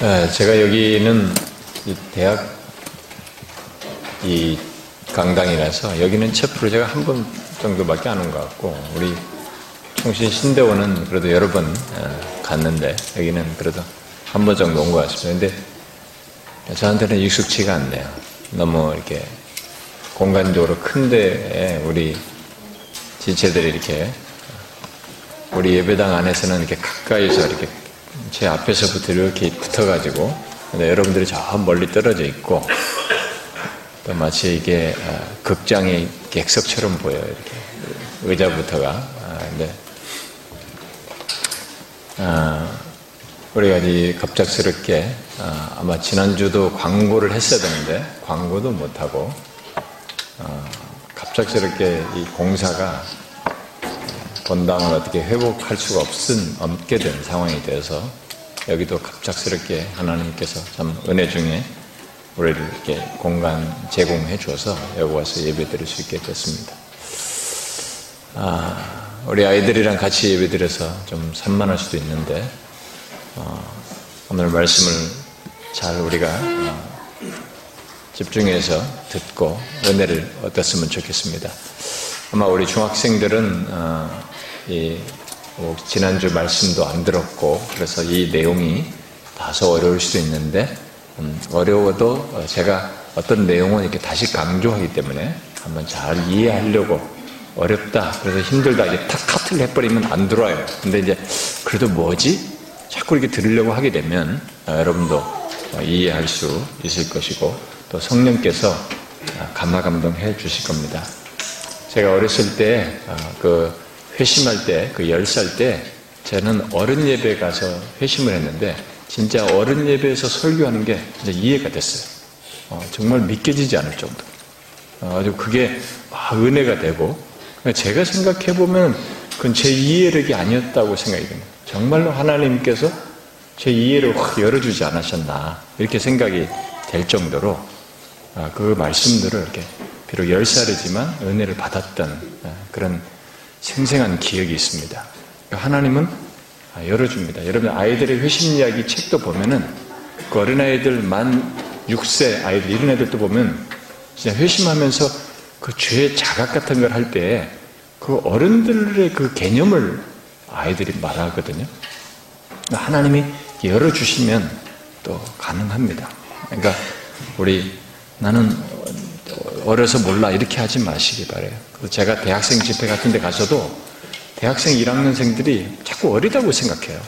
네, 제가 여기는 대학 이 강당이라서 여기는 첫 프로제가 한 번 정도밖에 안 온 것 같고 우리 총신 신대원은 그래도 여러 번 어, 갔는데 여기는 그래도 한 번 정도 온 것 같습니다. 근데 저한테는 익숙치가 않네요. 너무 이렇게 공간적으로 큰데 우리 지체들이 이렇게 우리 예배당 안에서는 이렇게 가까이서 이렇게 제 앞에서부터 이렇게 붙어가지고 여러분들이 저 멀리 떨어져 있고 또 마치 이게 어, 극장의 객석처럼 보여요. 이렇게 의자부터가. 아, 근데 아, 우리가 이 갑작스럽게 아, 아마 지난주도 광고를 했어야 되는데 광고도 못하고 갑작스럽게 이 공사가 본당을 어떻게 회복할 수가 없은 없게 된 상황이 되어서 여기도 갑작스럽게 하나님께서 참 은혜 중에 우리를 이렇게 공간 제공해 줘서 여기 와서 예배 드릴 수 있게 됐습니다. 아, 우리 아이들이랑 같이 예배 드려서 좀 산만할 수도 있는데, 어, 오늘 말씀을 잘 우리가 어, 집중해서 듣고 은혜를 얻었으면 좋겠습니다. 아마 우리 중학생들은 어, 이, 뭐 지난주 말씀도 안 들었고 그래서 이 내용이 다소 어려울 수도 있는데 음, 어려워도 어, 제가 어떤 내용은 이렇게 다시 강조하기 때문에 한번 잘 이해하려고 어렵다. 그래서 힘들다. 이제 탁 카트를 해버리면 안 들어와요. 근데 이제 그래도 뭐지? 자꾸 이렇게 들으려고 하게 되면 어, 여러분도 어, 이해할 수 있을 것이고 또 성령께서 감화감동해 주실 겁니다. 제가 어렸을 때그 회심할 때그열살때 저는 어른 예배 가서 회심을 했는데 진짜 어른 예배에서 설교하는 게 이해가 됐어요. 어, 정말 믿겨지지 않을 정도. 어, 아주 그게 아, 은혜가 되고 제가 생각해 보면 그건 제 이해력이 아니었다고 생각이 됩니다. 정말로 하나님께서 제 이해를 확 열어주지 않으셨나 이렇게 생각이 될 정도로 아, 그 말씀들을 이렇게 비록 10살이지만 은혜를 받았던 아, 그런 생생한 기억이 있습니다. 하나님은 아, 열어줍니다. 여러분 아이들의 회심 이야기 책도 보면은 그 어린아이들 만 6세 아이들 이런 애들도 보면 진짜 회심하면서 그 죄의 자각 같은 걸 할 때 그 어른들의 그 개념을 아이들이 말하거든요. 하나님이 열어주시면 또 가능합니다. 그러니까 우리 나는 어려서 몰라 이렇게 하지 마시기 바래요. 제가 대학생 집회 같은 데 가서도 대학생 1학년생들이 자꾸 어리다고 생각해요.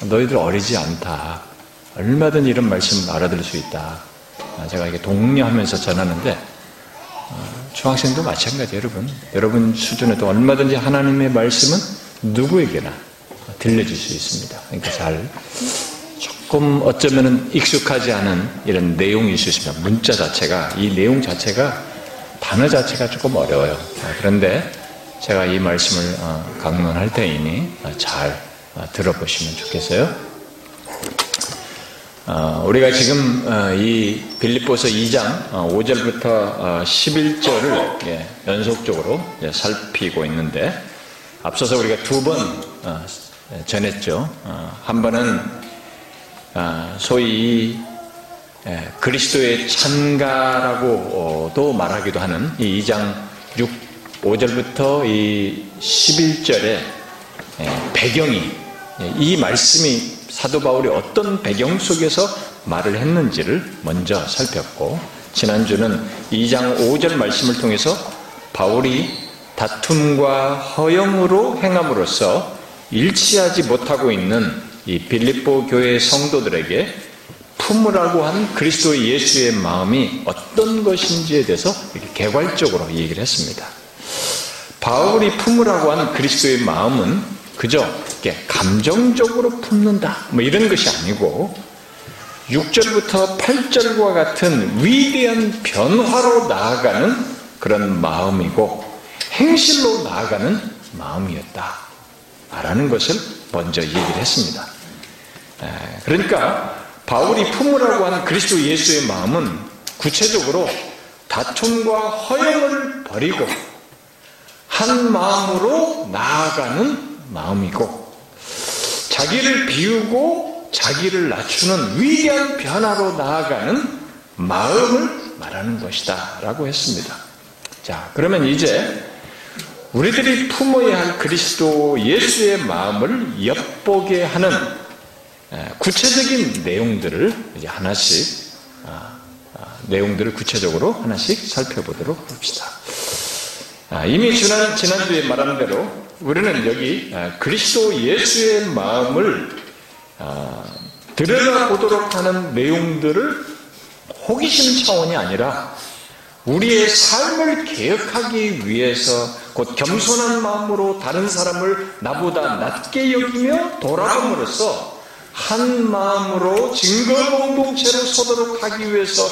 너희들 어리지 않다. 얼마든 이런 말씀 알아들을 수 있다. 아, 제가 이게 독려하면서 전하는데 어, 중학생도 마찬가지 여러분. 여러분 수준에도 얼마든지 하나님의 말씀은 누구에게나 들려줄 수 있습니다. 그러니까 잘 조금 어쩌면 익숙하지 않은 이런 내용이 있으시면 문자 자체가 이 내용 자체가 단어 자체가 조금 어려워요. 아, 그런데 제가 이 말씀을 어, 강론할 때이니 어, 잘 어, 들어보시면 좋겠어요. 우리가 지금 이 빌립보서 2장 5절부터 11절을 예, 연속적으로 살피고 있는데 앞서서 우리가 두 번 전했죠. 한 번은 소위 예, 그리스도의 찬가라고도 말하기도 하는 이 2장 6 5절부터 이 11절의 예, 배경이 예, 이 말씀이 사도 바울이 어떤 배경 속에서 말을 했는지를 먼저 살폈고 지난주는 2장 5절 말씀을 통해서 바울이 다툼과 허영으로 행함으로써 일치하지 못하고 있는 이 빌립보 교회 성도들에게 품으라고 한 그리스도 예수의 마음이 어떤 것인지에 대해서 이렇게 개괄적으로 얘기를 했습니다. 바울이 품으라고 하는 그리스도의 마음은 그저 감정적으로 품는다. 뭐 이런 것이 아니고 6절부터 8절과 같은 위대한 변화로 나아가는 그런 마음이고 행실로 나아가는 마음이었다. 라는 것을 먼저 얘기를 했습니다 그러니까 바울이 품으라고 하는 그리스도 예수의 마음은 구체적으로 다툼과 허영을 버리고 한 마음으로 나아가는 마음이고 자기를 비우고 자기를 낮추는 위대한 변화로 나아가는 마음을 말하는 것이다. 라고 했습니다. 자, 그러면 이제 우리들이 품어야 할 그리스도 예수의 마음을 엿보게 하는 구체적인 내용들을 이제 하나씩 아, 아, 내용들을 구체적으로 하나씩 살펴보도록 합시다. 아, 이미 지난 지난주에 말한 대로 우리는 여기 그리스도 예수의 마음을 들여다 보도록 하는 내용들을 호기심 차원이 아니라 우리의 삶을 개혁하기 위해서 곧 겸손한 마음으로 다른 사람을 나보다 낮게 여기며 돌아감으로써 한 마음으로 증거 공동체로 서도록 하기 위해서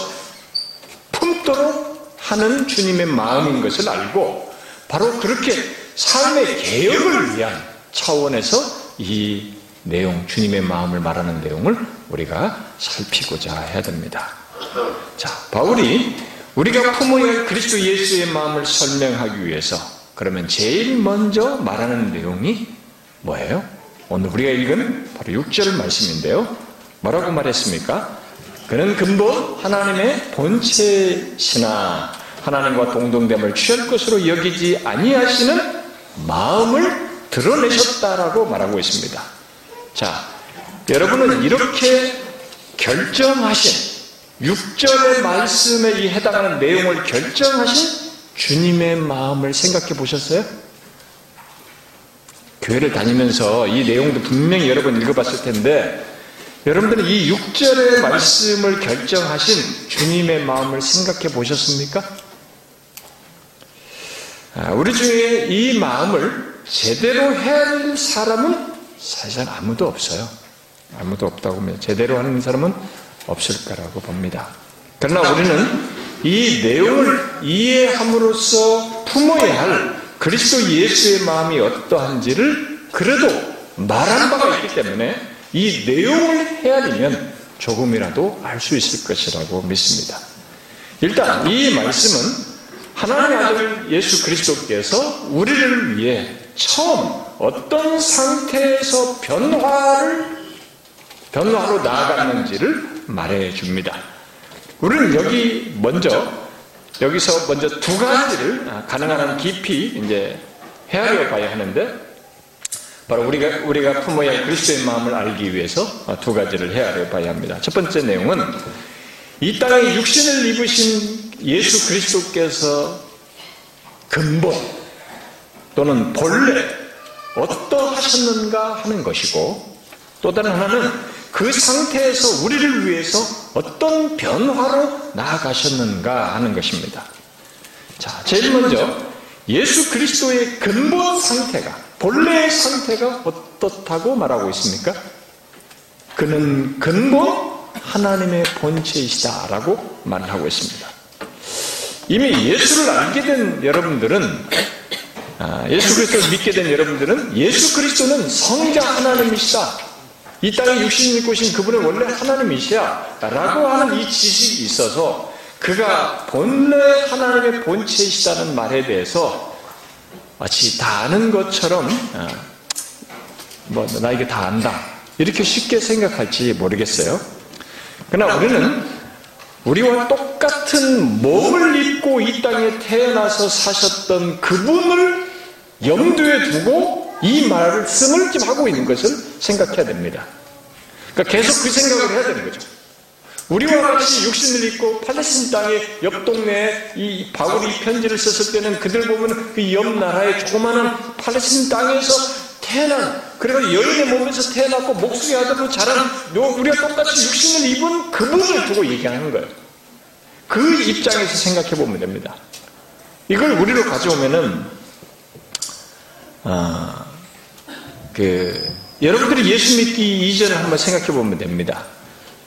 품도록 하는 주님의 마음인 것을 알고 바로 그렇게 삶의 개혁을 위한 차원에서 이 내용, 주님의 마음을 말하는 내용을 우리가 살피고자 해야 됩니다. 자, 바울이 우리가 품어야 할 그리스도 예수의 마음을 설명하기 위해서 그러면 제일 먼저 말하는 내용이 뭐예요? 오늘 우리가 읽은 바로 6절 말씀인데요. 뭐라고 말했습니까? 그는 근본 하나님의 본체시나 하나님과 동등됨을 취할 것으로 여기지 아니하시는 마음을 드러내셨다라고 말하고 있습니다. 자, 여러분은 이렇게 결정하신 6절의 말씀에 해당하는 내용을 결정하신 주님의 마음을 생각해 보셨어요? 교회를 다니면서 이 내용도 분명히 여러분 읽어봤을 텐데 여러분들은 이 6절의 말씀을 결정하신 주님의 마음을 생각해 보셨습니까? 아, 우리 중에 이 마음을 제대로 할 사람은 사실 아무도 없어요. 아무도 없다고 하면 제대로 하는 사람은 없을 거라고 봅니다. 그러나 우리는 이 내용을 이해함으로써 품어야 할 그리스도 예수의 마음이 어떠한지를 그래도 말한 바가 있기 때문에 이 내용을 헤아리면 조금이라도 알 수 있을 것이라고 믿습니다. 일단 이 말씀은 하나님의 아들 예수 그리스도께서 우리를 위해 처음 어떤 상태에서 변화를 변화로 나아갔는지를 말해 줍니다. 우리는 여기 먼저 여기서 먼저 두 가지를 가능한 한 깊이 이제 헤아려 봐야 하는데 바로 우리가 우리가 품어야 할 그리스도의 마음을 알기 위해서 두 가지를 헤아려 봐야 합니다. 첫 번째 내용은 이 땅에 육신을 입으신 예수 그리스도께서 근본 또는 본래 어떠하셨는가 하는 것이고 또 다른 하나는 그 상태에서 우리를 위해서 어떤 변화로 나아가셨는가 하는 것입니다. 자, 제일 먼저 예수 그리스도의 근본 상태가 본래의 상태가 어떻다고 말하고 있습니까? 그는 근본 하나님의 본체이시다라고 말하고 있습니다. 이미 예수를 알게 된 여러분들은 아, 예수 그리스도를 믿게 된 여러분들은 예수 그리스도는 성자 하나님이시다. 이 땅에 육신을 입고 오신 그분은 원래 하나님이시야. 라고 하는 이 지식이 있어서 그가 본래 하나님의 본체이시다는 말에 대해서 마치 다 아는 것처럼 아, 뭐 나에게 다 안다. 이렇게 쉽게 생각할지 모르겠어요. 그러나 우리는 우리와 똑같은 몸을 입고 이 땅에 태어나서 사셨던 그분을 염두에 두고 이 말을 스물쯤 하고 있는 것을 생각해야 됩니다. 그러니까 계속 그 생각을 해야 되는 거죠. 우리와 같이 육신을 입고 팔레스틴 땅의 옆 동네에 이 바울이 편지를 썼을 때는 그들 보면 그 옆 나라의 조그마한 팔레스틴 땅에서 태어난 그리고 여인의 몸에서 태어났고 목숨의 아들로 자란 우리가 똑같이 육신을 입은 그분을 두고 얘기하는 거예요. 그 입장에서 생각해 보면 됩니다. 이걸 우리로 가져오면은 아, 그 여러분들이 예수 믿기 이전에 한번 생각해 보면 됩니다.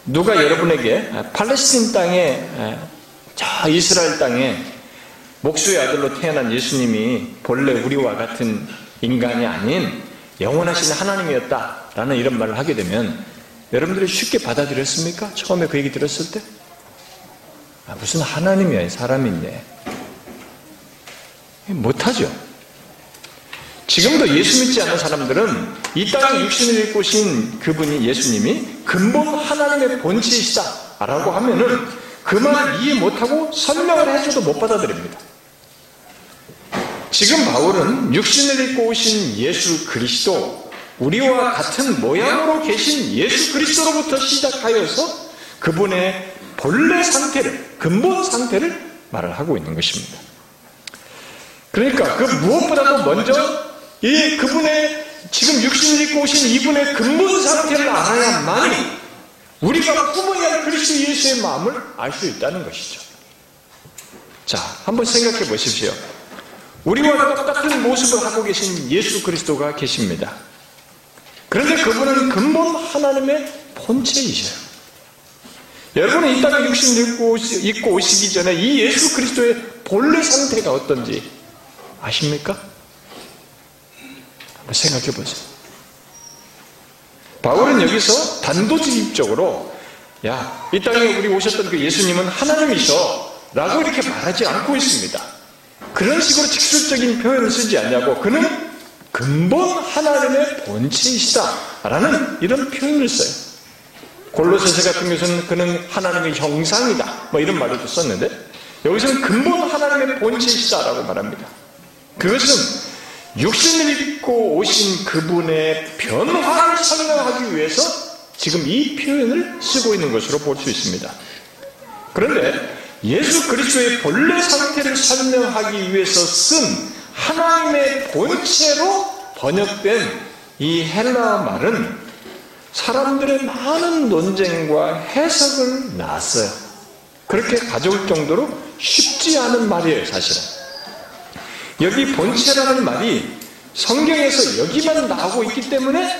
누가 여러분에게 팔레스틴 땅에 저 이스라엘 땅에 목수의 아들로 태어난 예수님이 본래 우리와 같은 인간이 아닌 영원하신 하나님이었다라는 이런 말을 하게 되면 여러분들이 쉽게 받아들였습니까? 처음에 그 얘기 들었을 때? 아, 무슨 하나님이야, 사람인데. 못하죠. 지금도 예수 믿지 않는 사람들은 이 땅에 육신을 입고 오신 그분이 예수님이 근본 하나님의 본체이시다 라고 하면은 그 말을 이해 못하고 설명을 해줘도 못 받아들입니다. 지금 바울은 육신을 입고 오신 예수 그리스도, 우리와 같은 모양으로 계신 예수 그리스도로부터 시작하여서 그분의 본래 상태를, 근본 상태를 말을 하고 있는 것입니다. 그러니까 그 무엇보다도 먼저 이 그분의 지금 육신을 입고 오신 이분의 근본 상태를 알아야만이 우리가 품어야 할 그리스도 예수의 마음을 알 수 있다는 것이죠. 자, 한번 생각해 보십시오. 우리와 똑같은 모습을 하고 계신 예수 그리스도가 계십니다. 그런데 그분은 근본 하나님의 본체이셔요. 여러분은 이 땅에 육신을 입고, 입고 오시기 전에 이 예수 그리스도의 본래 상태가 어떤지 아십니까? 생각해 보세요. 바울은 여기서 단도직입적으로 야, 이 땅에 우리 오셨던 그 예수님은 하나님이셔 라고 이렇게 말하지 않고 있습니다. 그런 식으로 직설적인 표현을 쓰지 않냐고 그는 근본 하나님의 본체이시다 라는 이런 표현을 써요. 골로새서 같은 것은 그는 하나님의 형상이다 뭐 이런 말을 썼는데 여기서는 근본 하나님의 본체이시다라고 말합니다. 그것은 육신을 입고 오신 그분의 변화를 설명하기 위해서 지금 이 표현을 쓰고 있는 것으로 볼 수 있습니다. 그런데 예수 그리스도의 본래 상태를 설명하기 위해서 쓴 하나님의 본체로 번역된 이 헬라어 말은 사람들의 많은 논쟁과 해석을 낳았어요. 그렇게 가져올 정도로 쉽지 않은 말이에요, 사실은. 여기 본체라는 말이 성경에서 여기만 나오고 있기 때문에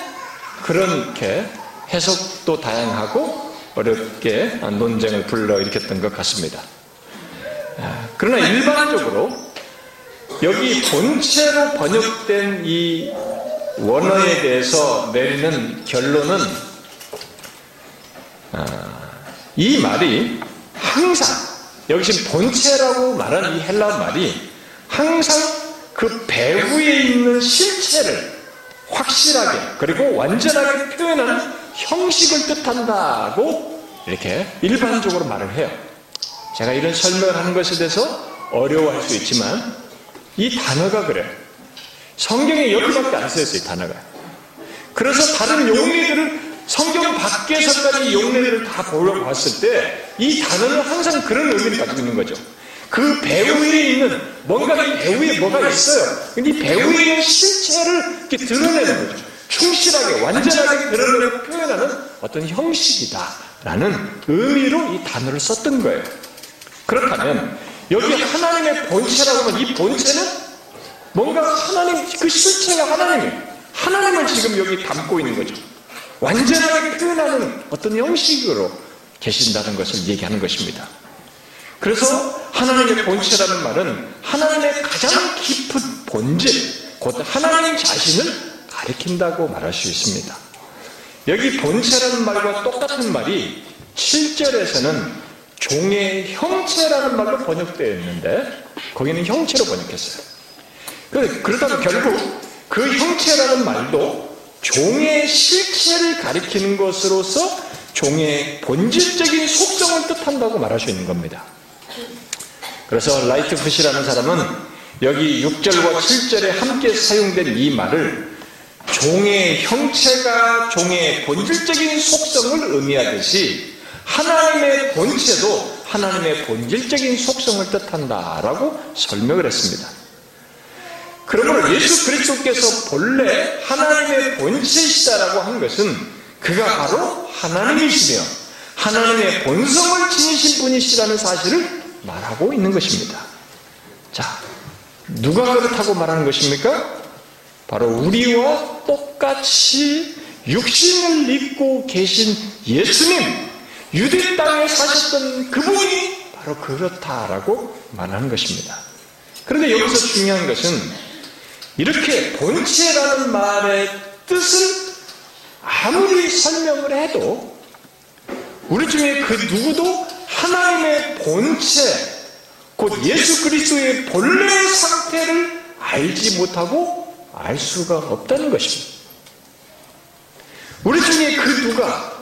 그렇게 해석도 다양하고 어렵게 논쟁을 불러일으켰던 것 같습니다. 아, 그러나 일반적으로 여기 본체로 번역된 이 원어에 대해서 내리는 결론은 아, 이 말이 항상 여기 지금 본체라고 말한 이 헬라 말이 항상 그 배후에 있는 실체를 확실하게 그리고 완전하게 표현하는 형식을 뜻한다고 이렇게 일반적으로 말을 해요. 제가 이런 설명을 하는 것에 대해서 어려워할 수 있지만 이 단어가 그래요. 성경에 여기밖에 안 쓰였어요, 이 단어가. 그래서 다른 용례들을 성경 밖에서까지 용례들을 다 보러 봤을 때 이 단어는 항상 그런 의미를 가지고 있는 거죠. 그 배후에 있는 뭔가 이 배후에 뭐가 있어요. 근데 이 있는 실체를 이렇게 드러내는 거죠. 충실하게 완전하게 드러내고 표현하는 어떤 형식이다라는 의미로 이 단어를 썼던 거예요. 그렇다면 여기 하나님의 본체라고 하면 이 본체는 뭔가 하나님 그 실체가 하나님이에요. 하나님을 지금 여기 담고 있는 거죠. 완전하게 표현하는 어떤 형식으로 계신다는 것을 얘기하는 것입니다. 그래서 하나님의 본체라는 말은 하나님의 가장 깊은 본질, 곧 하나님 자신을 가리킨다고 말할 수 있습니다. 여기 본체라는 말과 똑같은 말이 7절에서는 종의 형체라는 말로 번역되어 있는데 거기는 형체로 번역했어요. 그렇다면 결국 그 형체라는 말도 종의 실체를 가리키는 것으로서 종의 본질적인 속성을 뜻한다고 말할 수 있는 겁니다. 그래서 라이트풋이라는 사람은 여기 6절과 7절에 함께 사용된 이 말을 종의 형체가 종의 본질적인 속성을 의미하듯이 하나님의 본체도 하나님의 본질적인 속성을 뜻한다라고 설명을 했습니다. 그러므로 예수 그리스도께서 본래 하나님의 본체이시다라고 한 것은 그가 바로 하나님이시며 하나님의 본성을 지니신 분이시라는 사실을 말하고 있는 것입니다. 자, 누가 그렇다고 말하는 것입니까? 바로 우리와 똑같이 육신을 입고 계신 예수님, 유대 땅에 사셨던 그분이 바로 그렇다라고 말하는 것입니다. 그런데 여기서 중요한 것은 이렇게 본체라는 말의 뜻을 아무리 설명을 해도 우리 중에 그 누구도 하나님의 본체, 곧 예수 그리스도의 본래 상태를 알지 못하고 알 수가 없다는 것입니다. 우리 중에 그 누가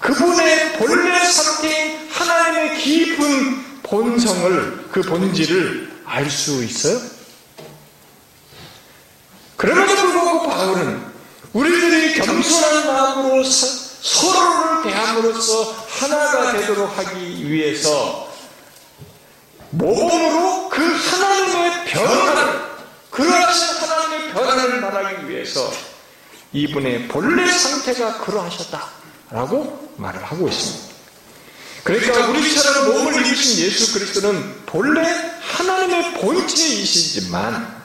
그분의 본래 상태인 하나님의 깊은 본성을, 그 본질을 알 수 있어요? 그럼에도 불구하고 바울은 우리들이 겸손한 마음으로 서로를 대함으로써 하나가 되도록 하기 위해서 모범으로 그 하나님의 변화를 그러하신 하나님의 변화를 말하기 위해서 이분의 본래 상태가 그러하셨다라고 말을 하고 있습니다. 그러니까 우리처럼 몸을 입으신 예수 그리스도는 본래 하나님의 본체이시지만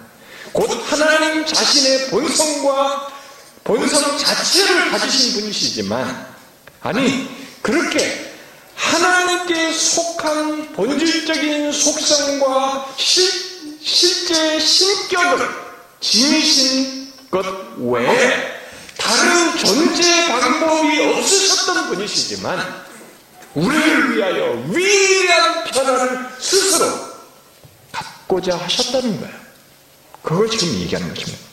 곧 하나님 자신의 본성과 본성 자체를 가지신 분이시지만 아니 그렇게 하나님께 속한 본질적인 속성과 실, 실제 신격을 지니신 것 외에 다른 존재 방법이 없으셨던 분이시지만 우리를 위하여 위대한 변화를 스스로 갖고자 하셨다는 거예요. 그걸 지금 얘기하는 것입니다.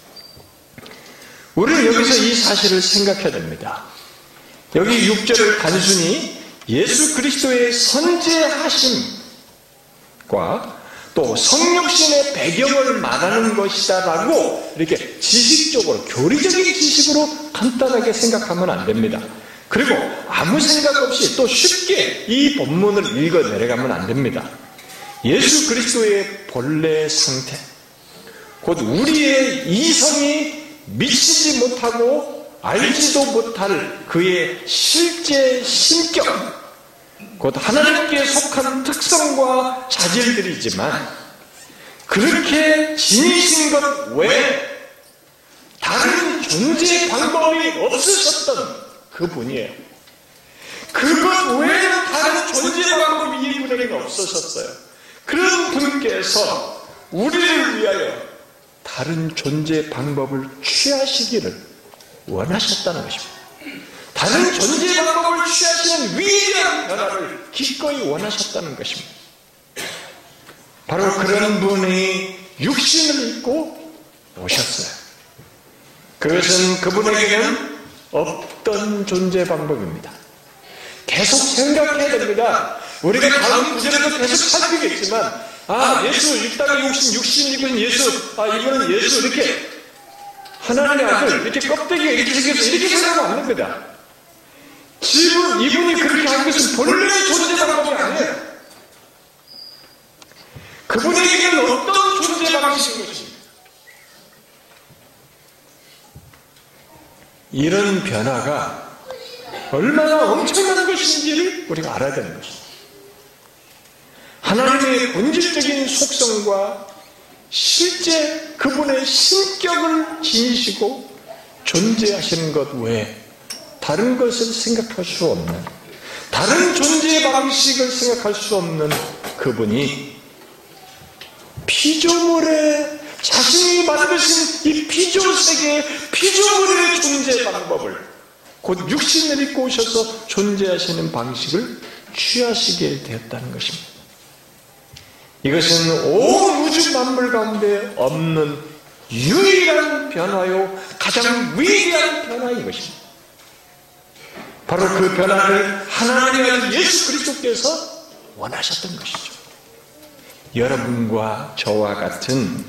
우리는 여기서 이 사실을 생각해야 됩니다. 여기 6절을 단순히 예수 그리스도의 선제하심과 또 성육신의 배경을 말하는 것이다라고 이렇게 지식적으로 교리적인 지식으로 간단하게 생각하면 안 됩니다. 그리고 아무 생각 없이 또 쉽게 이 본문을 읽어 내려가면 안 됩니다. 예수 그리스도의 본래 상태, 곧 우리의 이성이 미치지 못하고 알지도 못할 그의 실제 신격, 곧 하나님께 속한 특성과 자질들이지만 그렇게 지니신 것 외에 다른 존재 방법이 없으셨던 그분이에요. 그것 외에는 다른 존재 방법이 이분에게는 없으셨어요. 그런 분께서 우리를 위하여 다른 존재 방법을 취하시기를 원하셨다는 것입니다. 다른 존재 방법을 취하시는 위대한 변화를 기꺼이 원하셨다는 것입니다. 바로 그런 분이 육신을 입고 오셨어요. 그것은 그분에게는 없던 존재 방법입니다. 계속 생각해야 됩니다. 우리가 다음 구절에도 계속 살피겠지만, 아, 예수, 이 땅에 육신, 육신 입은 예수, 아, 이거는 예수, 이렇게 하나님의 아들, 이렇게 껍데기가 이렇게 생겨서 이렇게 생각하면 안 됩니다. 지금 이분이 그렇게 한 것은 본래 존재 방법이 아니에요. 그분에게는 어떤 존재 방식인 것입니다. 이런 변화가 얼마나 엄청난 것인지를 우리가 알아야 되는 것입니다. 하나님의 본질적인 속성과 실제 그분의 신격을 지니시고 존재하시는 것 외에 다른 것을 생각할 수 없는 다른 존재 방식을 생각할 수 없는 그분이 피조물의 자신이 만드신 이 피조 세계의 피조물의 존재 방법을 곧 육신을 입고 오셔서 존재하시는 방식을 취하시게 되었다는 것입니다. 이것은 온 우주 만물 가운데 없는 유일한 변화요 가장 위대한 변화인 것입니다. 바로 그 변화를 하나님의 예수 그리스도께서 원하셨던 것이죠. 여러분과 저와 같은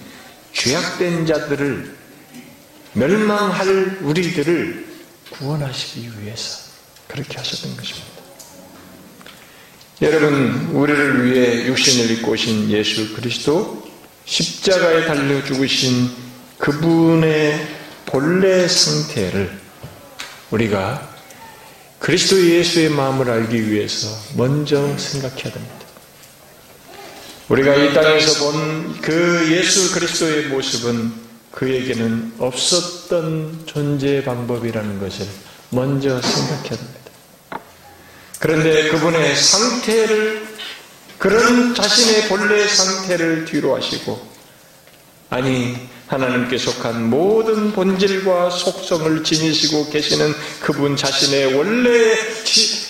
죄악된 자들을 멸망할 우리들을 구원하시기 위해서 그렇게 하셨던 것입니다. 여러분, 우리를 위해 육신을 입고 오신 예수 그리스도, 십자가에 달려 죽으신 그분의 본래 상태를 우리가 그리스도 예수의 마음을 알기 위해서 먼저 생각해야 됩니다. 우리가 이 땅에서 본 그 예수 그리스도의 모습은 그에게는 없었던 존재 방법이라는 것을 먼저 생각해야 됩니다. 그런데 그분의 상태를 그런 자신의 본래 상태를 뒤로 하시고 아니 하나님께 속한 모든 본질과 속성을 지니시고 계시는 그분 자신의 원래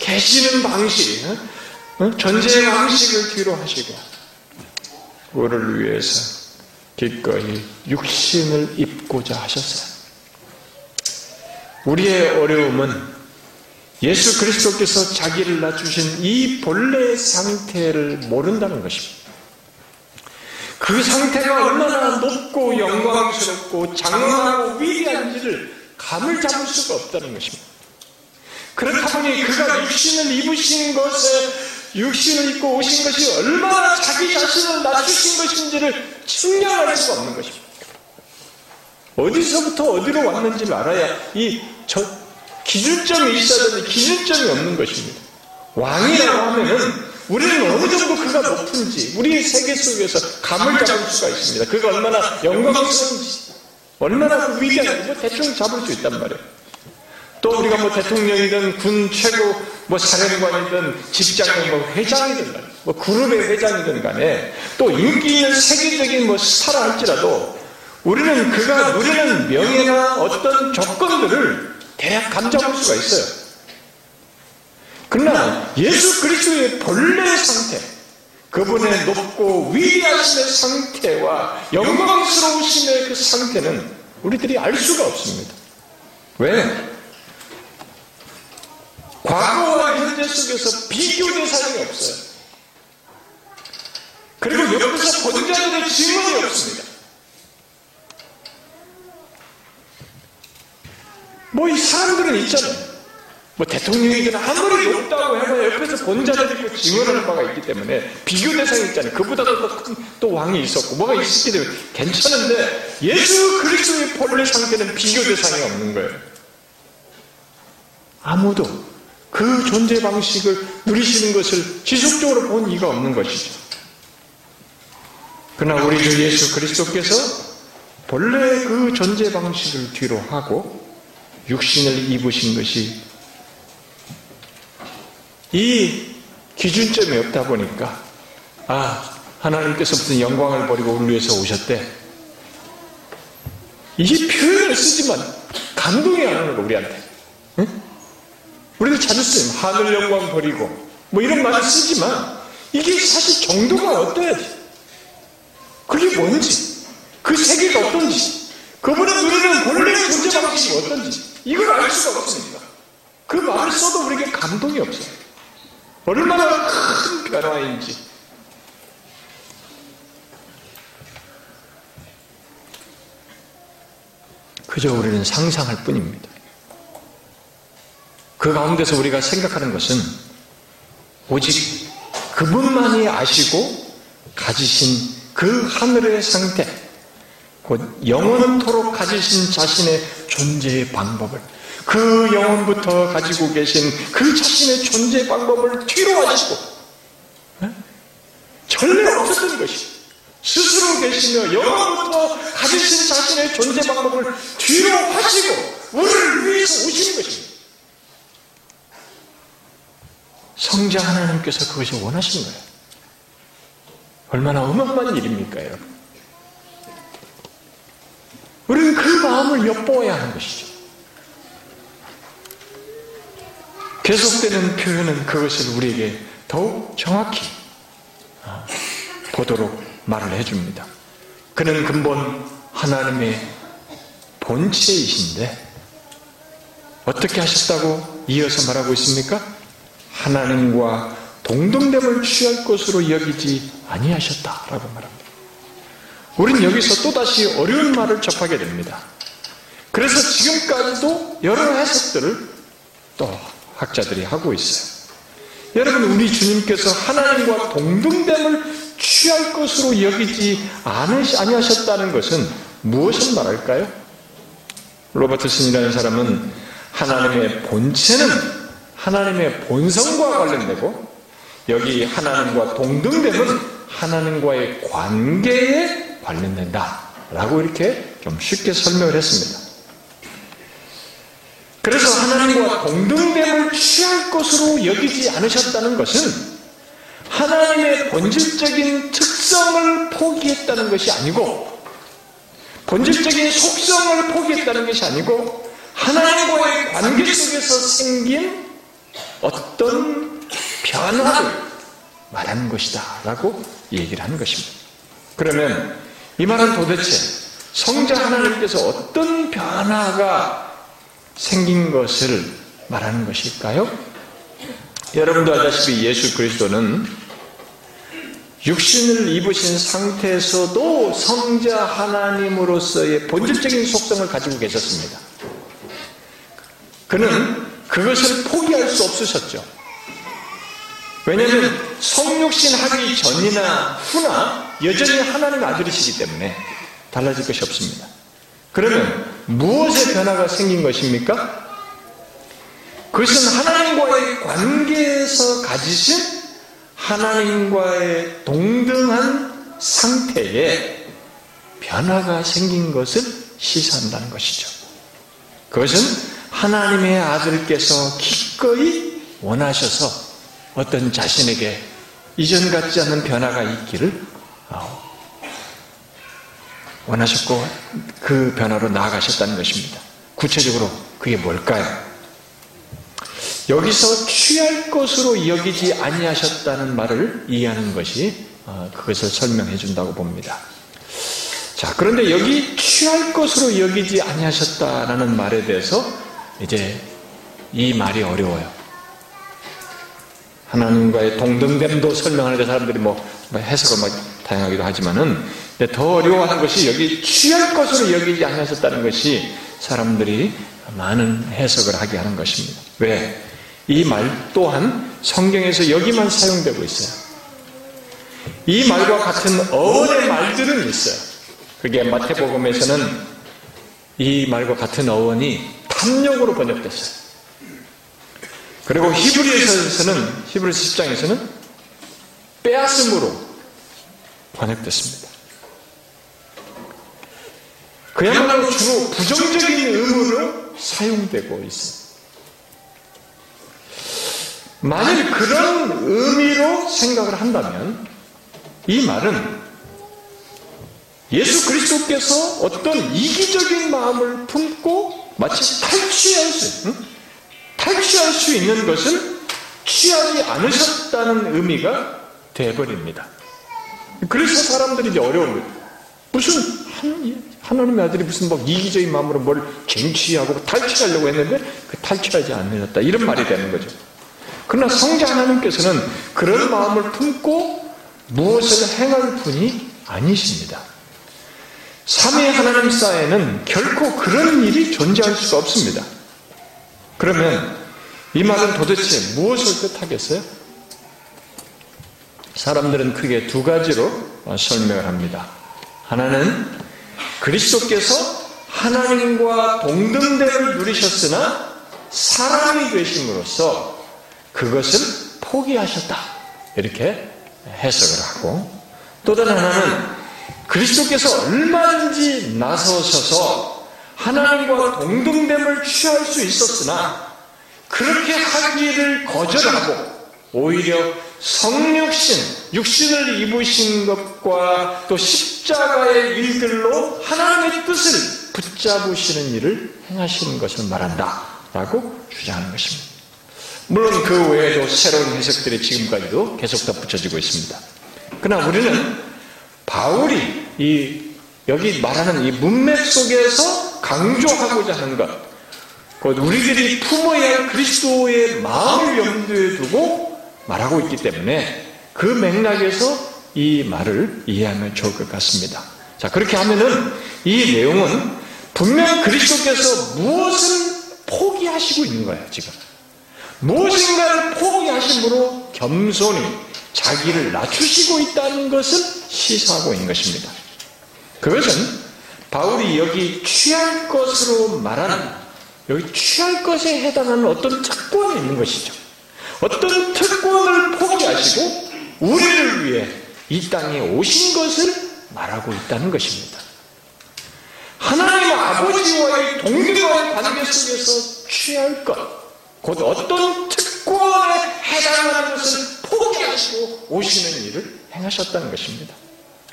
계시는 방식, 어? 존재 방식을 뒤로 하시고 우리를 위해서 기꺼이 육신을 입고자 하셨어요. 우리의 어려움은 예수 그리스도께서 자기를 낮추신 이 본래의 상태를 모른다는 것입니다. 그 상태가 얼마나 높고 영광스럽고 장엄하고 위대한지를 감을 잡을 수가 없다는 것입니다. 그렇다 보니 그가 육신을 입으신 것에 육신을 입고 오신 것이 얼마나 자기 자신을 낮추신 것인지를 측량할 수가 없는 것입니다. 어디서부터 어디로 왔는지를 알아야 이 저 기준점이 있어야 되는데 기준점이 없는 것입니다. 왕이라고 하면은 우리는 어느 정도 그가 높은지 우리 세계 속에서 감을 잡을 수가 있습니다. 그가 얼마나 영광스러운지 얼마나 위대한지 뭐 대충 잡을 수 있단 말이에요. 또 우리가 뭐 대통령이든 군 최고 뭐 사령관이든 직장의 뭐 회장이든 간에 뭐 그룹의 회장이든 간에 또 인기 있는 세계적인 뭐 스타라 할지라도 우리는 그가 누리는 명예나 어떤 조건들을 대략 감잡을 수가 있어요. 그러나 예수 그리스도의 본래의 상태, 그분의 높고 위대하심의 상태와 영광스러우심의 그 상태는 우리들이 알 수가 없습니다. 왜? 과거와 현재 속에서 비교 대상이 없어요. 그리고 옆에서 본 자들의 증언이 없습니다. 뭐 이 사람들은 있잖아요. 뭐 대통령이든 아무리 높다고 해봐야 옆에서 본 자들이 있고 증언하는 바가 있기 때문에 비교 대상이 있잖아요. 그보다도 더큰또 왕이 있었고 뭐가 있었기 때문에 괜찮은데 예수 그리스도의 본래 상태는 비교 대상이 없는 거예요. 아무도 그 존재 방식을 누리시는 것을 지속적으로 본 이가 없는 것이죠. 그러나 우리 주 예수 그리스도께서 본래 그 존재 방식을 뒤로 하고 육신을 입으신 것이 이 기준점이 없다 보니까 아 하나님께서 무슨 영광을 버리고 우리 위해서 오셨대. 이 표현을 쓰지만 감동이 안 오는 거 우리한테. 응? 우리도 자주 쓰요 하늘 영광 버리고 뭐 이런 말을 쓰지만 이게 사실 정도가 어떠야지? 그게 뭔지? 그 세계가 어떤지? 그분의 누리는 본래 존재 방식이 어떤지 이걸 알 수가 없습니다. 그 말을 써도 우리에게 감동이 없어요. 얼마나 큰 변화인지. 그저 우리는 상상할 뿐입니다. 그 가운데서 우리가 생각하는 것은 오직 그분만이 아시고 가지신 그 하늘의 상태, 곧 영원토록 가지신 자신의 존재의 방법을 그 영혼부터 가지고 계신 그 자신의 존재 방법을 뒤로 하시고 전례 없었던 것이 스스로 계시며 영혼부터 가지신 자신의 존재 방법을 뒤로 하시고 우리를 위해서 오시는 것입니다. 성자 하나님께서 그것이 원하신 거예요. 얼마나 어마어마한 일입니까, 여러분? 우리는 그 마음을 엿보아야 하는 것이죠. 계속되는 표현은 그것을 우리에게 더욱 정확히 보도록 말을 해줍니다. 그는 근본 하나님의 본체이신데 어떻게 하셨다고 이어서 말하고 있습니까? 하나님과 동등됨을 취할 것으로 여기지 아니하셨다라고 말합니다. 우린 여기서 또다시 어려운 말을 접하게 됩니다. 그래서 지금까지도 여러 해석들을 또 학자들이 하고 있어요. 여러분, 우리 주님께서 하나님과 동등됨을 취할 것으로 여기지 아니하셨다는 것은 무엇을 말할까요? 로버트슨이라는 사람은 하나님의 본체는 하나님의 본성과 관련되고 여기 하나님과 동등됨은 하나님과의 관계에 관련된다. 라고 이렇게 좀 쉽게 설명을 했습니다. 그래서 하나님과 동등됨을 취할 것으로 여기지 않으셨다는 것은 하나님의 본질적인 특성을 포기했다는 것이 아니고 본질적인 속성을 포기했다는 것이 아니고 하나님과의 관계 속에서 생긴 어떤 변화를 말하는 것이다 라고 얘기를 하는 것입니다. 그러면 이 말은 도대체 성자 하나님께서 어떤 변화가 생긴 것을 말하는 것일까요? 여러분도 알다시피 예수 그리스도는 육신을 입으신 상태에서도 성자 하나님으로서의 본질적인 속성을 가지고 계셨습니다. 그는 그것을 포기할 수 없으셨죠. 왜냐하면 성육신 하기 전이나 후나 여전히 하나님의 아들이시기 때문에 달라질 것이 없습니다. 그러면 무엇의 변화가 생긴 것입니까? 그것은 하나님과의 관계에서 가지신 하나님과의 동등한 상태에 변화가 생긴 것을 시사한다는 것이죠. 그것은 하나님의 아들께서 기꺼이 원하셔서 어떤 자신에게 이전 같지 않은 변화가 있기를 원하셨고 그 변화로 나아가셨다는 것입니다. 구체적으로 그게 뭘까요? 여기서 취할 것으로 여기지 아니하셨다는 말을 이해하는 것이 어, 그것을 설명해 준다고 봅니다. 자, 그런데 여기 취할 것으로 여기지 아니하셨다라는 말에 대해서 이제 이 말이 어려워요. 하나님과의 동등됨도 설명하는데 사람들이 뭐, 뭐 해석을 막 다양하기도 하지만은 더 어려워하는 것이 여기 취할 것으로 여기지 아니하셨다는 것이 사람들이 많은 해석을 하게 하는 것입니다. 왜? 이 말 또한 성경에서 여기만 사용되고 있어요. 이 말과 같은 어원의 말들은 있어요. 그게 마태복음에서는 이 말과 같은 어원이 탐욕으로 번역됐어요. 그리고 히브리에서는 히브리서 10장에서는 빼앗음으로 번역됐습니다. 그야말로 주로 부정적인 의미로 사용되고 있습니다. 만일 그런 의미로 생각을 한다면 이 말은 예수 그리스도께서 어떤 이기적인 마음을 품고 마치 탈취할 수, 응? 탈취할 수 있는 것을 취하지 않으셨다는 의미가 돼버립니다. 그래서 사람들이 이제 어려운 거예요. 무슨 하나님의 아들이 무슨 뭐 이기적인 마음으로 뭘 쟁취하고 탈취하려고 했는데 그 탈취하지 않으셨다 이런 말이 되는 거죠. 그러나 성자 하나님께서는 그런 마음을 품고 무엇을 행할 분이 아니십니다. 삼위 하나님 사이에는 결코 그런 일이 존재할 수가 없습니다. 그러면 이 말은 도대체 무엇을 뜻하겠어요? 사람들은 크게 두 가지로 설명을 합니다. 하나는 그리스도께서 하나님과 동등됨을 누리셨으나 사람이 되심으로써 그것을 포기하셨다. 이렇게 해석을 하고 또 다른 하나는 그리스도께서 얼마든지 나서셔서 하나님과 동등됨을 취할 수 있었으나 그렇게 하기를 거절하고 오히려 성육신, 육신을 입으신 것과 또 십자가의 일들로 하나님의 뜻을 붙잡으시는 일을 행하시는 것을 말한다. 라고 주장하는 것입니다. 물론 그 외에도 새로운 해석들이 지금까지도 계속 덧붙여지고 있습니다. 그러나 우리는 바울이 이 여기 말하는 이 문맥 속에서 강조하고자 하는 것, 곧 우리들이 품어야 할 그리스도의 마음을 염두에 두고 말하고 있기 때문에 그 맥락에서 이 말을 이해하면 좋을 것 같습니다. 자, 그렇게 하면은 이 내용은 분명 그리스도께서 무엇을 포기하시고 있는 거예요, 지금. 무엇인가를 포기하심으로 겸손히 자기를 낮추시고 있다는 것을 시사하고 있는 것입니다. 그것은 바울이 여기 취할 것으로 말하는 여기 취할 것에 해당하는 어떤 특권이 있는 것이죠. 어떤 특권을 포기하시고 우리를 위해 이 땅에 오신 것을 말하고 있다는 것입니다. 하나님 아버지와의 동등한 관계 속에서 취할 것, 곧 어떤 특권에 해당하는 것을 포기하시고 오시는 일을 행하셨다는 것입니다.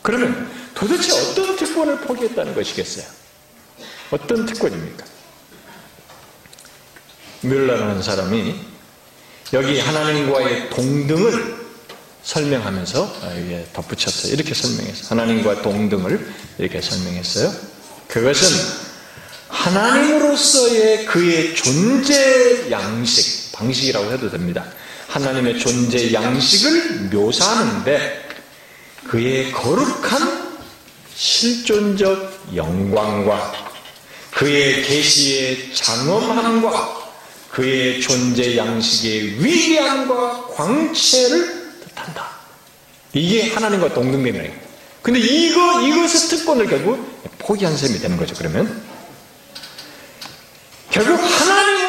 그러면 도대체 어떤 특권을 포기했다는 것이겠어요? 어떤 특권입니까? 뮬러라는 사람이 여기 하나님과의 동등을 설명하면서 여기에 덧붙였어요. 이렇게 설명했어요. 하나님과 동등을 이렇게 설명했어요. 그것은 하나님으로서의 그의 존재 양식, 방식이라고 해도 됩니다. 하나님의 존재 양식을 묘사하는데 그의 거룩한 실존적 영광과 그의 계시의 장엄함과 그의 존재 양식의 위대함과 광채를 뜻한다. 이게 하나님과 동등됨이에요. 근데 이거, 이것의 특권을 결국 포기한 셈이 되는 거죠, 그러면. 결국 하나님으로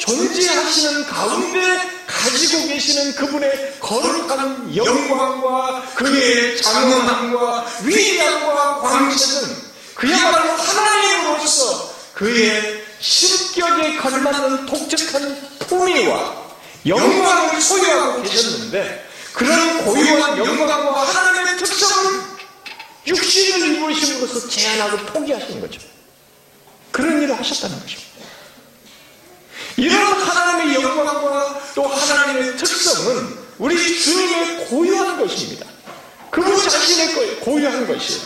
존재하시는 가운데 가지고 계시는 그분의 거룩한 영광과 그의 장엄함과 위대함과 광채는 그야말로 하나님으로서 그의 신격에 걸맞는 독특한 품위와 영광을 소유하고 계셨는데 그런 고유한 영광과 하나님의 특성을 육신을 입으심으로써 제한하고 포기하시는 거죠. 그런 일을 하셨다는 것입니다. 이런 하나님의 영광과 또 하나님의 특성은 우리 주님의 고유한 것입니다. 그분 자신의. 고유한 것이에요.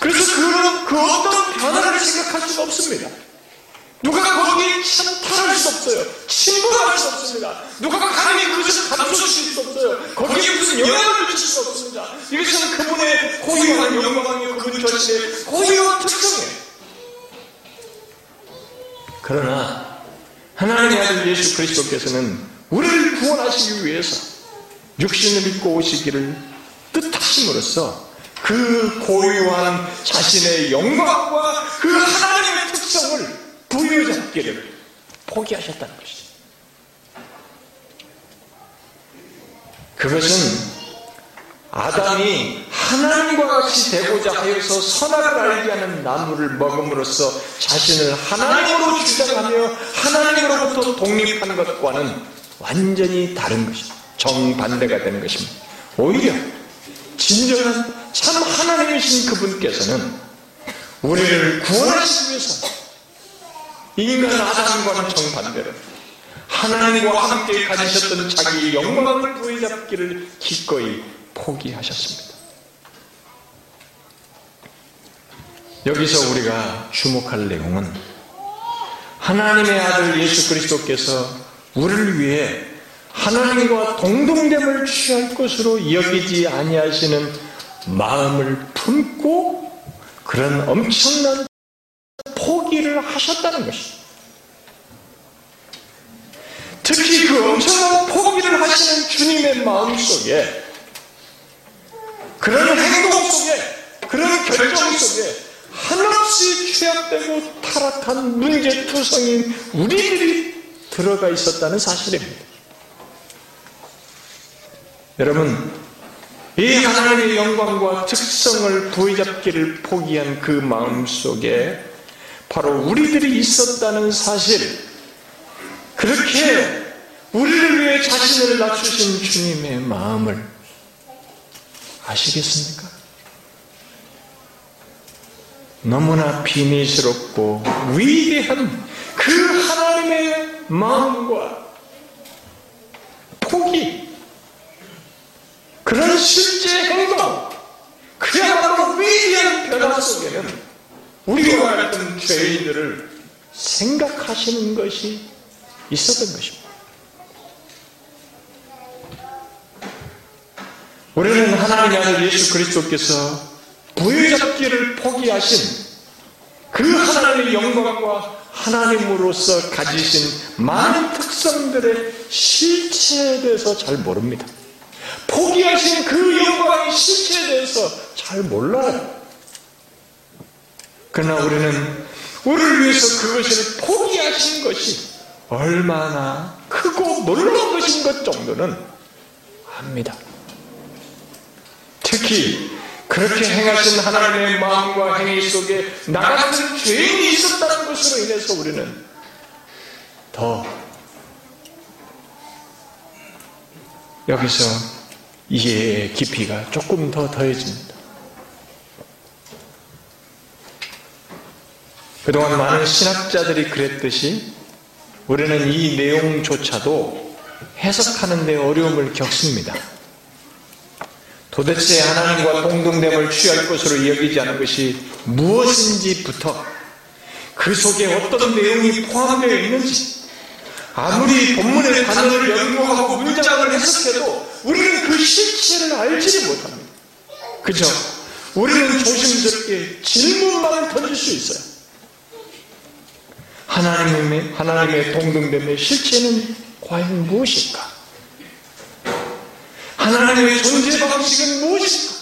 그래서 그는 그 어떤 변화를 생각할 수가 없습니다. 누가 거기에 찬탈할 수 없어요. 침범할 수 없습니다. 누가 감히 그것을 감춰주실 수 없어요. 거기에 무슨 영향을 미칠 수 없습니다. 이것은 그분의 고유한 영광이요 그분 자신의 고유한 특성이에요. 그러나 하나님의 아들 예수 그리스도께서는 우리를 구원하시기 위해서 육신을 입고 오시기를 뜻하심으로써 그 고유한 자신의 영광과 그 하나님의 특성을 부여잡기를 포기하셨다는 것이죠. 그것은 아담이 하나님과 같이 되고자 하여서 선악을 알게 하는 나무를 먹음으로써 자신을 하나님으로 주장하며 하나님으로부터 독립한 것과는 완전히 다른 것입니다. 정반대가 되는 것입니다. 오히려 진정한 참 하나님이신 그분께서는 우리를 구원하시기 위해서 인간 아담과는 정반대로 하나님과 함께 가지셨던 자기의 영광을 부여잡기를 기꺼이 포기하셨습니다. 여기서 우리가 주목할 내용은 하나님의 아들 예수 그리스도께서 우리를 위해 하나님과 동등됨을 취할 것으로 여기지 아니하시는 마음을 품고 그런 엄청난 포기를 하셨다는 것입니다. 특히 그 엄청난 포기를 하시는 주님의 마음 속에 그런 행동 속에 그런 결정 속에 한없이 취약되고 타락한 문제투성인 우리들이 들어가 있었다는 사실입니다. 여러분, 이 하나님의 영광과 특성을 부여잡기를 포기한 그 마음 속에 바로 우리들이 있었다는 사실, 그렇게 우리를 위해 자신을 낮추신 주님의 마음을 아시겠습니까? 너무나 비밀스럽고 위대한 그 하나님의 마음과 포기, 그런 실제 행동, 그야말로 위대한 변화 속에는 우리와 같은 죄인들을 생각하시는 것이 있었던 것입니다. 우리는 하나님의 아들 예수 그리스도께서 부여잡기를 포기하신 그 하나님의 영광과 하나님으로서 가지신 많은 특성들의 실체에 대해서 잘 모릅니다. 포기하신 그 영광의 실체에 대해서 잘 몰라요. 그러나 우리는 우리를 위해서 그것을 포기하신 것이 얼마나 크고 놀라운 것인 것 정도는 압니다. 특히 그렇게 행하신 하나님의 마음과 행위 속에 나 같은 죄인이 있었다는 것으로 인해서 우리는 더 여기서 이해의 깊이가 조금 더 더해집니다. 그동안 많은 신학자들이 그랬듯이 우리는 이 내용조차도 해석하는 데 어려움을 겪습니다. 도대체 하나님과 동등됨을 취할 것으로 여기지 않은 것이 무엇인지부터 그 속에 어떤 내용이 포함되어 있는지 아무리 본문의 단어를 연구하고 문장을 해석해도 우리는 그 실체를 알지를 못합니다. 그죠? 우리는 조심스럽게 질문만 던질 수 있어요. 하나님의, 하나님의 동등됨의 실체는 과연 무엇일까? 하나님의 존재 방식은 무엇일까?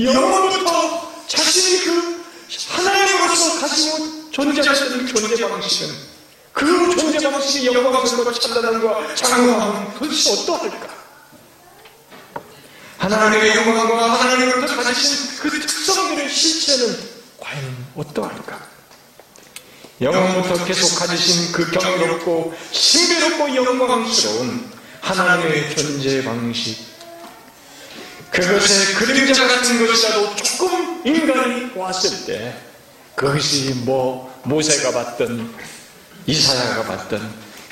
영원부터 자신이 그 하나님으로서 가지고 존재하시는 존재 방식은 그 존재 방식의 영광스러운 찬란함과 장엄함은 도대체 어떠할까? 하나님의 영광과 하나님으로부터 가지신 그 특성들의 실체는 과연 어떠할까? 영원부터 계속 가지신 그 경이롭고 신비롭고 영광스러운 하나님의 존재 방식 그것의 그림자 같은 것이라도 조금 인간이 왔을 때 그것이 뭐 모세가 봤든 이사야가 봤든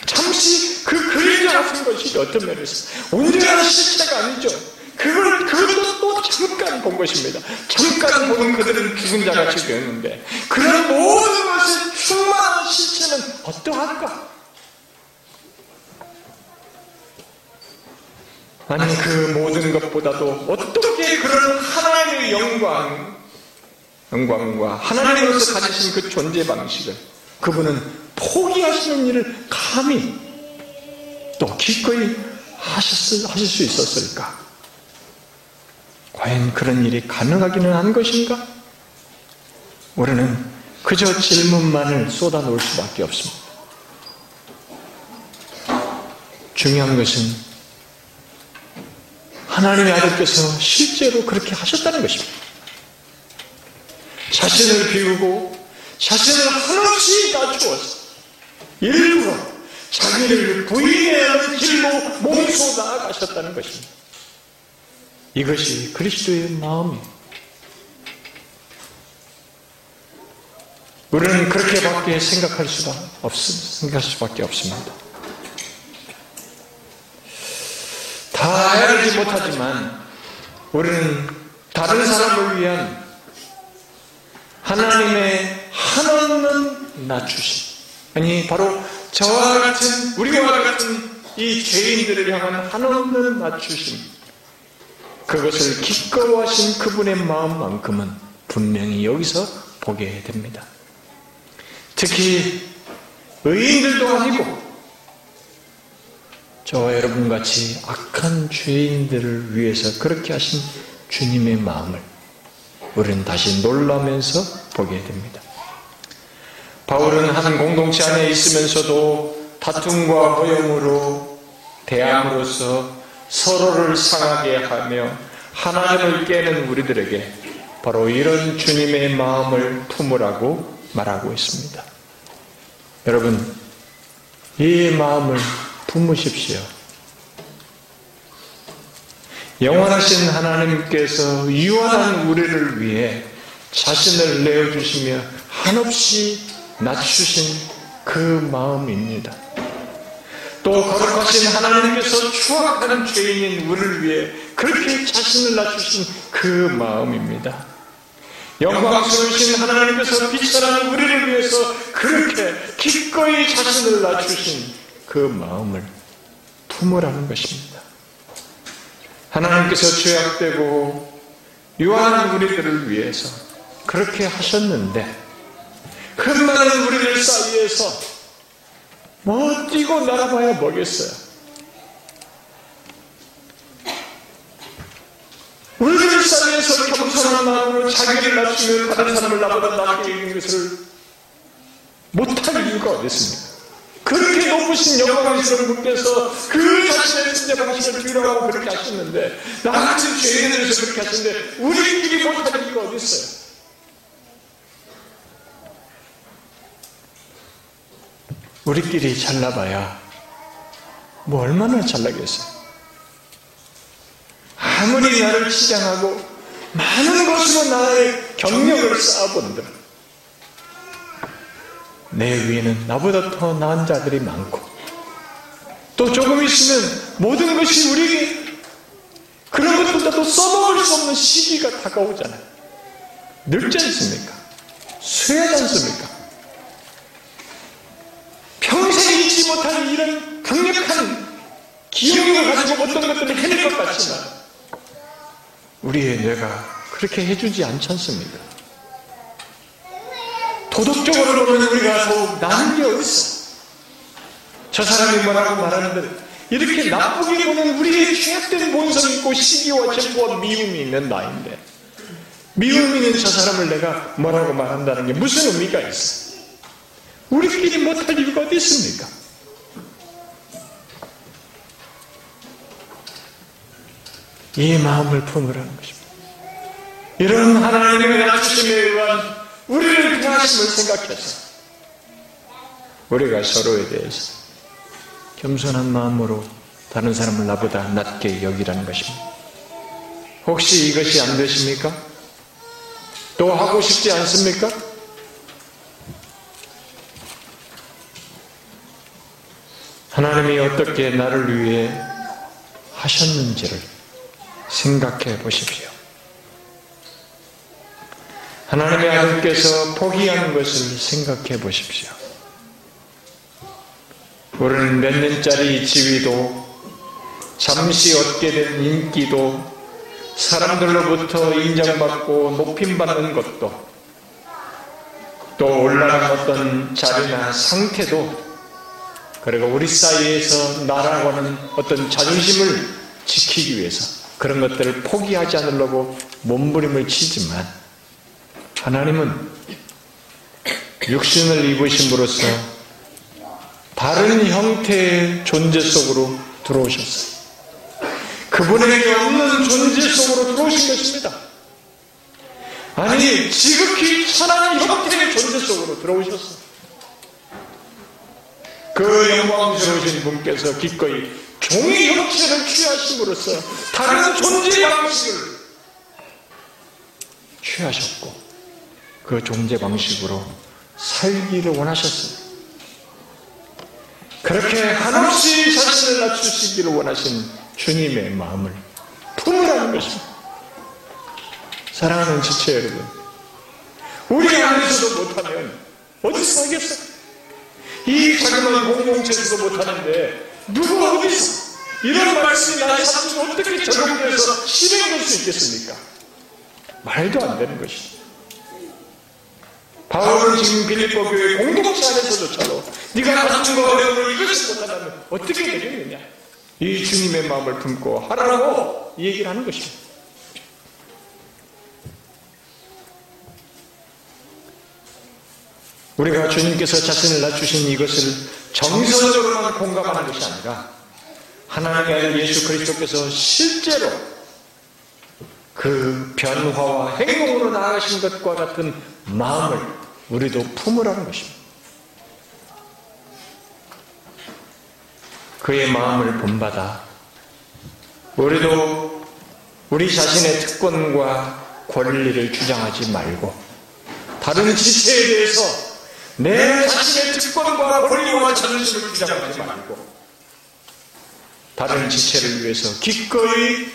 잠시 그 그림자 같은 것이 어떤 면에서 온전한 실체가 아니죠. 그걸 그것도 또 잠깐 본 것입니다. 잠깐 보는 그들은 죽은 자같이 되었는데 그런 모든 것의 충만한 실체는 어떠할까? 아니 그 모든 것보다도 어떻게 그런 하나님의 영광, 영광과 하나님으로서 가지신 그 존재 방식을 그분은 포기하시는 일을 감히 또 기꺼이 하셨, 하실 수 있었을까? 과연 그런 일이 가능하기는 한 것인가? 우리는 그저 질문만을 쏟아놓을 수밖에 없습니다. 중요한 것은 하나님의 아들께서 실제로 그렇게 하셨다는 것입니다. 자신을 비우고 자신을 한없이 낮추어서 일부러 자기를 부인해야 하는 길로 몸소 나아가셨다는 것입니다. 이것이 그리스도의 마음이에요. 우리는 그렇게밖에 생각할 수가 없습니다. 생각할 수밖에 없습니다. 다 헤아리지 못하지만 우리는 다른 사람을 위한 하나님의 한없는 낮추심 아니 바로 저와 같은 우리와 같은 이 죄인들을 향한 한없는 낮추심 그것을 기꺼워하신 그분의 마음만큼은 분명히 여기서 보게 됩니다. 특히 의인들도 아니고 저와 여러분 같이 악한 죄인들을 위해서 그렇게 하신 주님의 마음을 우리는 다시 놀라면서 보게 됩니다. 바울은 한 공동체 안에 있으면서도 다툼과 허용으로 대함으로써 서로를 상하게 하며 하나님을 깨는 우리들에게 바로 이런 주님의 마음을 품으라고 말하고 있습니다. 여러분, 이 마음을 품으십시오. 영원하신 하나님께서 유한한 우리를 위해 자신을 내어주시며 한없이 낮추신 그 마음입니다. 또 거룩하신 하나님께서 추악하는 죄인인 우리를 위해 그렇게 자신을 낮추신 그 마음입니다. 영광스러우신 하나님께서 빛나는 우리를 위해서 그렇게 기꺼이 자신을 낮추신 그 마음을 품으라는 것입니다. 하나님께서 죄악되고 유한 우리들을 위해서 그렇게 하셨는데 흠많은 우리들 사이에서 뭐 뛰고 날아봐야 뭐겠어요? 우리들 사이에서 겸손한 마음으로 자기를 낮추며 다른 사람을 나보다 낮게 있는 것을 못할 이유가 어디 있습니까? 그렇게 높으신 영광스러운 분께서 그 자신의 존재 방식을 뒤로하고 그렇게 하셨는데 나같은 죄인들에서 그렇게 하셨는데 우리끼리 못할 이유가 어디 있어요? 우리끼리 잘나봐야 뭐 얼마나 잘나겠어요? 아무리 나를 치장하고 많은 것으로 나의 경력을 쌓아본들 내 위에는 나보다 더 나은 자들이 많고 또 조금 있으면 모든 것이 우리에게 그런 것보다도 써먹을 수 없는 시기가 다가오잖아요. 늙지 않습니까? 쇠하지 않습니까? 못할 이런 강력한 기억을 가지고 어떤 것들을 해낼 것 같지만 우리의 뇌가 그렇게 해주지 않지 않습니까? 도덕적으로 보면 우리가 더욱 나은 게 어딨어? 저 사람이 뭐라고 말하는데 이렇게 나쁘게 보는 우리의 죄악된 본성이 있고 시기와 질투와 미움이 있는 나인데 미움이 있는 저 사람을 내가 뭐라고 말한다는 게 무슨 의미가 있어? 우리끼리 못할 이유가 어디 있습니까? 이 마음을 품으라는 것입니다. 이런 하나님의 낮추심에 의한 우리를 평하심을 생각해서 우리가 서로에 대해서 겸손한 마음으로 다른 사람을 나보다 낮게 여기라는 것입니다. 혹시 이것이 안 되십니까? 또 하고 싶지 않습니까? 하나님이 어떻게 나를 위해 하셨는지를 생각해 보십시오. 하나님의 아들께서 포기하는 것을 생각해 보십시오. 우리는 몇 년짜리 지위도 잠시 얻게 된 인기도 사람들로부터 인정받고 높임받는 것도 또 올라간 어떤 자리나 상태도 그리고 우리 사이에서 나라고 하는 어떤 자존심을 지키기 위해서 그런 것들을 포기하지 않으려고 몸부림을 치지만 하나님은 육신을 입으심으로써 다른 형태의 존재 속으로 들어오셨어요. 그분에게 없는 존재 속으로 들어오신 것입니다. 아니, 지극히 천한 형태의 존재 속으로 들어오셨어요. 그 영광스러우신 분께서 기꺼이 종의 형체를 취하심으로써 다른 존재 방식을 취하셨고 그 존재 방식으로 살기를 원하셨어요. 그렇게 한없이 자신을 낮추시기를 원하신 주님의 마음을 품으라는 것입니다. 사랑하는 지체 여러분, 우리 안에서도 못하면 어디서 하겠어? 이 자그마한 공동체에서도 못하는데 누가 어디서 이런 말씀이 나의 삶에 어떻게 적용돼서 실행될 수 있겠습니까? 말도 안 되는 것이죠. 바울은 지금 빌립보 교회 공동체 안에서조차도 네가 가진 거 어려움을 이것을 못한다면 어떻게 되겠느냐? 이 주님의 마음을 품고 하라고 이 얘기를 하는 것입니다. 우리가 주님께서 자신을 낮추신 이것을 정서적으로만 공감하는 것이 아니라 하나님의 아들 예수 그리스도께서 실제로 그 변화와 행동으로 나아가신 것과 같은 마음을 우리도 품으라는 것입니다. 그의 마음을 본받아 우리도 우리 자신의 특권과 권리를 주장하지 말고 다른 지체에 대해서 내 자신의 특권과 권리와 자존심을 주장하지 말고 다른 지체를 위해서 기꺼이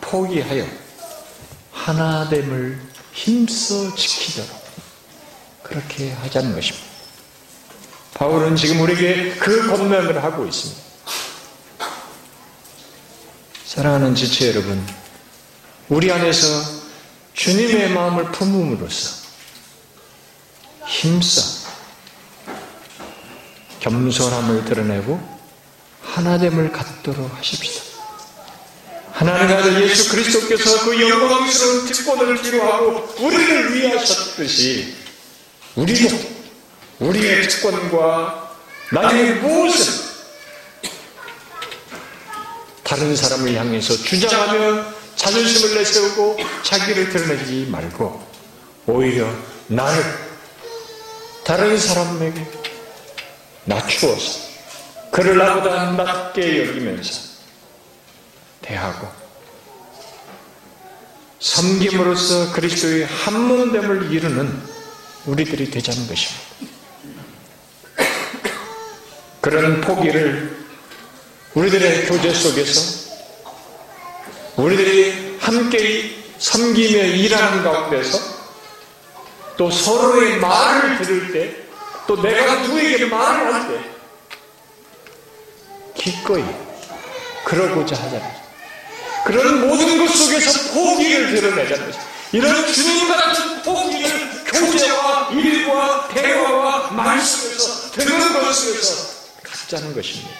포기하여 하나됨을 힘써 지키도록 그렇게 하자는 것입니다. 바울은 지금 우리에게 그 권면을 하고 있습니다. 사랑하는 지체 여러분, 우리 안에서 주님의 마음을 품음으로써 힘써 겸손함을 드러내고 하나됨을 갖도록 하십시다. 하나님 아들 예수 그리스도께서 그 영광스러운 특권을 기로하고 우리를 위하셨듯이 우리도 우리의 특권과 나의 무엇을 다른 사람을 향해서 주장하며 자존심을 내세우고 자기를 드러내지 말고 오히려 나를 다른 사람에게 낮추어서 그를 나보다 낮게 여기면서 대하고 섬김으로써 그리스도의 한 몸됨을 이루는 우리들이 되자는 것입니다. 그런 포기를 우리들의 교제 속에서 우리들이 함께 섬기며 일하는 가운데서 또 서로의 말을 들을 때 또 내가 누구에게 말을 할 때 기꺼이 그러고자 하잖아요. 그런 모든 것 속에서 포기를 드러내자는 것입니다. 이런 주님과 같은 포기를 교제와 일과 대화와 말씀에서 듣는 것 속에서 갖자는 것입니다.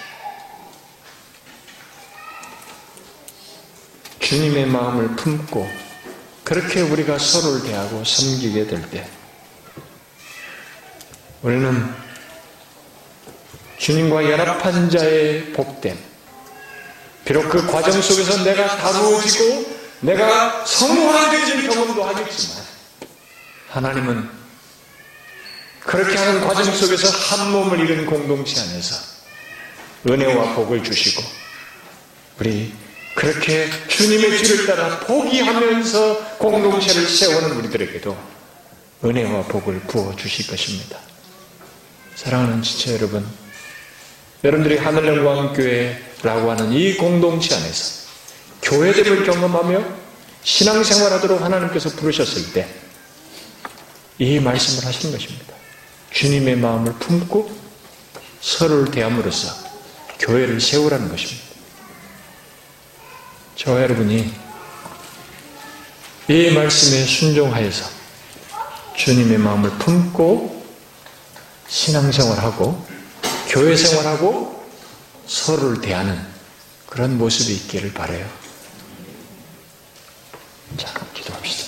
주님의 마음을 품고 그렇게 우리가 서로를 대하고 섬기게 될 때 우리는 주님과 연합한 자의 복됨 비록 그 과정 속에서 내가 다루어지고 내가 성화되질 경험도 하겠지만 하나님은 그렇게 하는 과정 속에서 한 몸을 이룬 공동체 안에서 은혜와 복을 주시고 우리 그렇게 주님의 뒤를 따라 포기하면서 공동체를 세우는 우리들에게도 은혜와 복을 부어 주실 것입니다. 사랑하는 지체 여러분, 여러분들이 하늘영광교회 라고 하는 이 공동체 안에서 교회됨을 경험하며 신앙생활 하도록 하나님께서 부르셨을 때 이 말씀을 하신 것입니다. 주님의 마음을 품고 서로를 대함으로써 교회를 세우라는 것입니다. 저와 여러분이 이 말씀에 순종하여서 주님의 마음을 품고 신앙생활하고 교회 생활하고 서로를 대하는 그런 모습이 있기를 바래요. 자, 기도합시다.